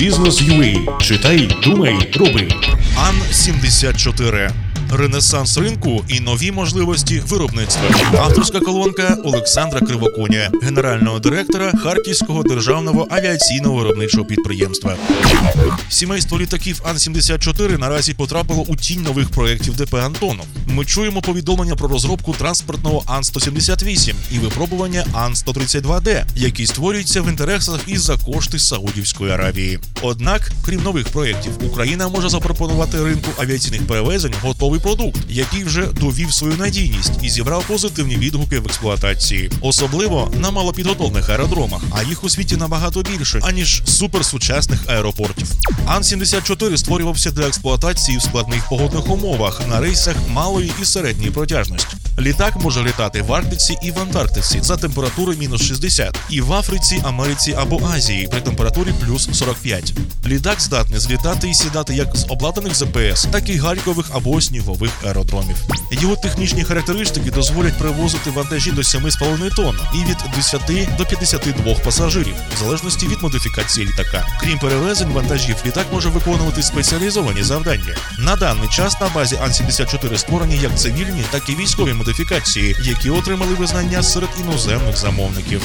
Бізнес.UA. Читай, думай, роби. Ан-74. Ренесанс ринку і нові можливості виробництва. Авторська колонка Олександра Кривоконя, генерального директора Харківського державного авіаційного виробничого підприємства. Сімейство літаків Ан-74 наразі потрапило у тінь нових проєктів ДП Антонов. Ми чуємо повідомлення про розробку транспортного Ан-178 і випробування Ан-132Д, які створюються в інтересах і за кошти Саудівської Аравії. Однак, крім нових проєктів, Україна може запропонувати ринку авіаційних перевезень готовий продукт, який вже довів свою надійність і зібрав позитивні відгуки в експлуатації, особливо на малопідготовлених аеродромах, а їх у світі набагато більше аніж суперсучасних аеропортів. Ан-74 створювався для експлуатації в складних погодних умовах на рейсах малої і середньої протяжності. Літак може літати в Арктиці і в Антарктиці за температури мінус 60, і в Африці, Америці або Азії при температурі плюс 45. Літак здатний злітати і сідати як з обладнаних ЗПС, так і галькових або снігових аеродромів. Його технічні характеристики дозволять перевозити вантажі до 7,5 тонн і від 10 до 52 пасажирів, в залежності від модифікації літака. Крім перевезень вантажів, літак може виконувати спеціалізовані завдання. На даний час на базі Ан-74 створені як цивільні, так і військові модифікації, які отримали визнання серед іноземних замовників.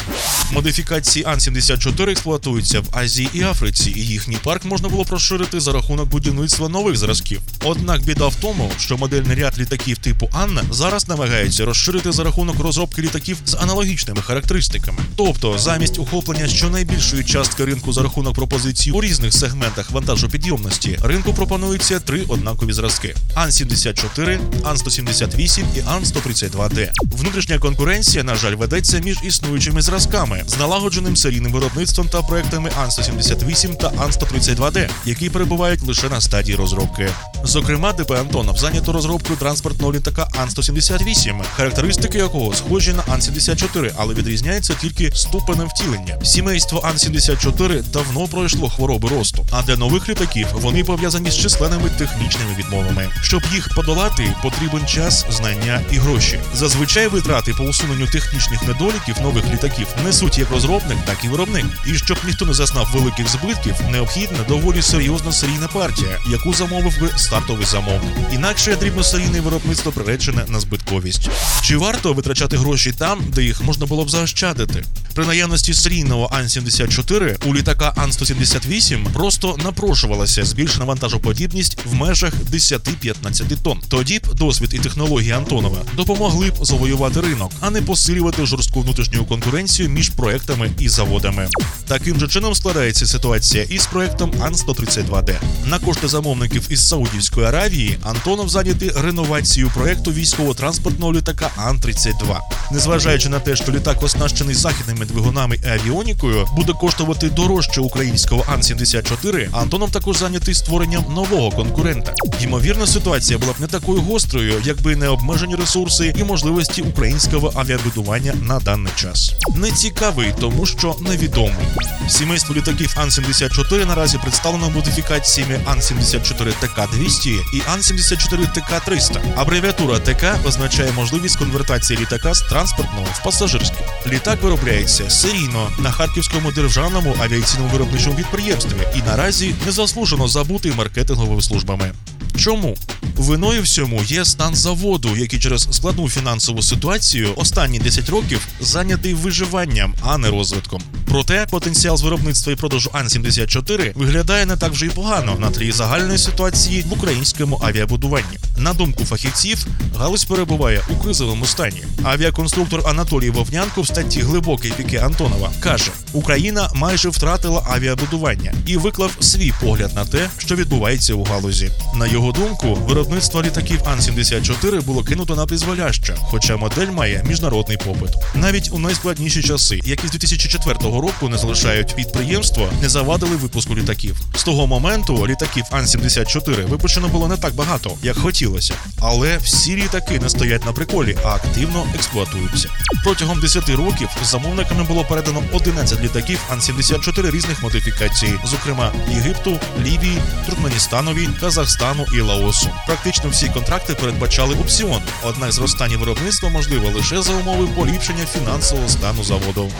Модифікації Ан-74 експлуатуються в Азії і Африці, і їхній парк можна було розширити за рахунок будівництва нових зразків. Однак біда в тому, що модельний ряд літаків типу Анна зараз намагається розширити за рахунок розробки літаків з аналогічними характеристиками. Тобто, замість охоплення щонайбільшої частки ринку за рахунок пропозицій у різних сегментах вантажопідйомності, ринку пропонуються три однакові зразки: Ан-74, Ан-178 і Ан-132Д. Внутрішня конкуренція, на жаль, ведеться між існуючими зразками з налагодженим серійним виробництвом та проектами Ан-178 та Ан-132Д, які перебувають лише на стадії розробки. Зокрема, ДП Антонов зайнято розробкою транспортного літака Ан-178, характеристики якого схожі на Ан-74, але відрізняються тільки ступенем втілення. Сімейство Ан-74 давно пройшло хвороби росту, а для нових літаків вони пов'язані з численними технічними відмовами. Щоб їх подолати, потрібен час, знання і гроші. Зазвичай витрати по усуненню технічних недоліків нових літаків несуть як розробник, так і виробник. І щоб ніхто не зазнав великих збитків, необхідна доволі серйозна серійна партія, яку замовив би стартовий замовник. Інакше дрібносерійне виробництво приречене на збитковість. Чи варто витрачати гроші там, де їх можна було б заощадити? При наявності серійного Ан-74 у літака Ан-178 просто напрошувалася збільшена вантажоподібність в межах 10-15 тонн. Тоді б досвід і технології Антонова допомогли б завоювати ринок, а не посилювати жорстку внутрішню конкуренцію між проектами і заводами. Таким же чином складається ситуація із проектом Ан-132Д. На кошти замовників із Саудівської Аравії Антонов зайнятий реновацією проекту військово-транспортного літака Ан-32. Незважаючи на те, що літак оснащений західними двигунами і авіонікою, буде коштувати дорожче українського Ан-74, Антонов також зайнятий створенням нового конкурента. Ймовірно, ситуація була б не такою гострою, якби не обмежені ресурси і можливості українського авіабудування на даний час. Не цікавий, тому що невідомий. Сімейство літаків Ан-74 наразі представлено модифікаціями Ан-74 ТК-200 і Ан-74 ТК-300. Абревіатура ТК означає можливість конвертації літака з транспортного в пасажирський. Літак виробляється серійно на Харківському державному авіаційному виробничому підприємстві і наразі незаслужено забутий маркетинговими службами. Чому? Виною всьому є стан заводу, який через складну фінансову ситуацію останні 10 років зайнятий виживанням, а не розвитком. Проте потенціал з виробництва і продажу Ан-74 виглядає не так вже й погано на тлі загальної ситуації в українському авіабудуванні. На думку фахівців, галузь перебуває у кризовому стані. Авіаконструктор Анатолій Вовнянко в статті Глибокий піке Антонова каже: Україна майже втратила авіабудування і виклав свій погляд на те, що відбувається у галузі. На його думку, виробництво літаків Ан-74 було кинуто на призволяще, хоча модель має міжнародний попит. Навіть у найскладніші часи, які з 2004 року не залишають підприємство, не завадили випуску літаків. З того моменту літаків Ан-74 випущено було не так багато, як хотілося, але всі літаки не стоять на приколі, а активно експлуатуються. Протягом 10 років замовниками було передано 11 літаків Ан-74 різних модифікацій, зокрема Єгипту, Лівії, Туркменістанові, Казахстану і Лаосу. Практично всі контракти передбачали опціон. Однак зростання виробництва можливо лише за умови поліпшення фінансового стану заводу.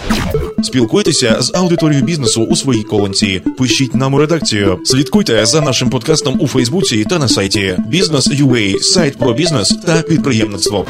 Спілкуйтеся з аудиторією бізнесу у своїй колонці. Пишіть нам у редакцію. Слідкуйте за нашим подкастом у Фейсбуці та на сайті Бізнес.UA, сайт про бізнес та підприємництво.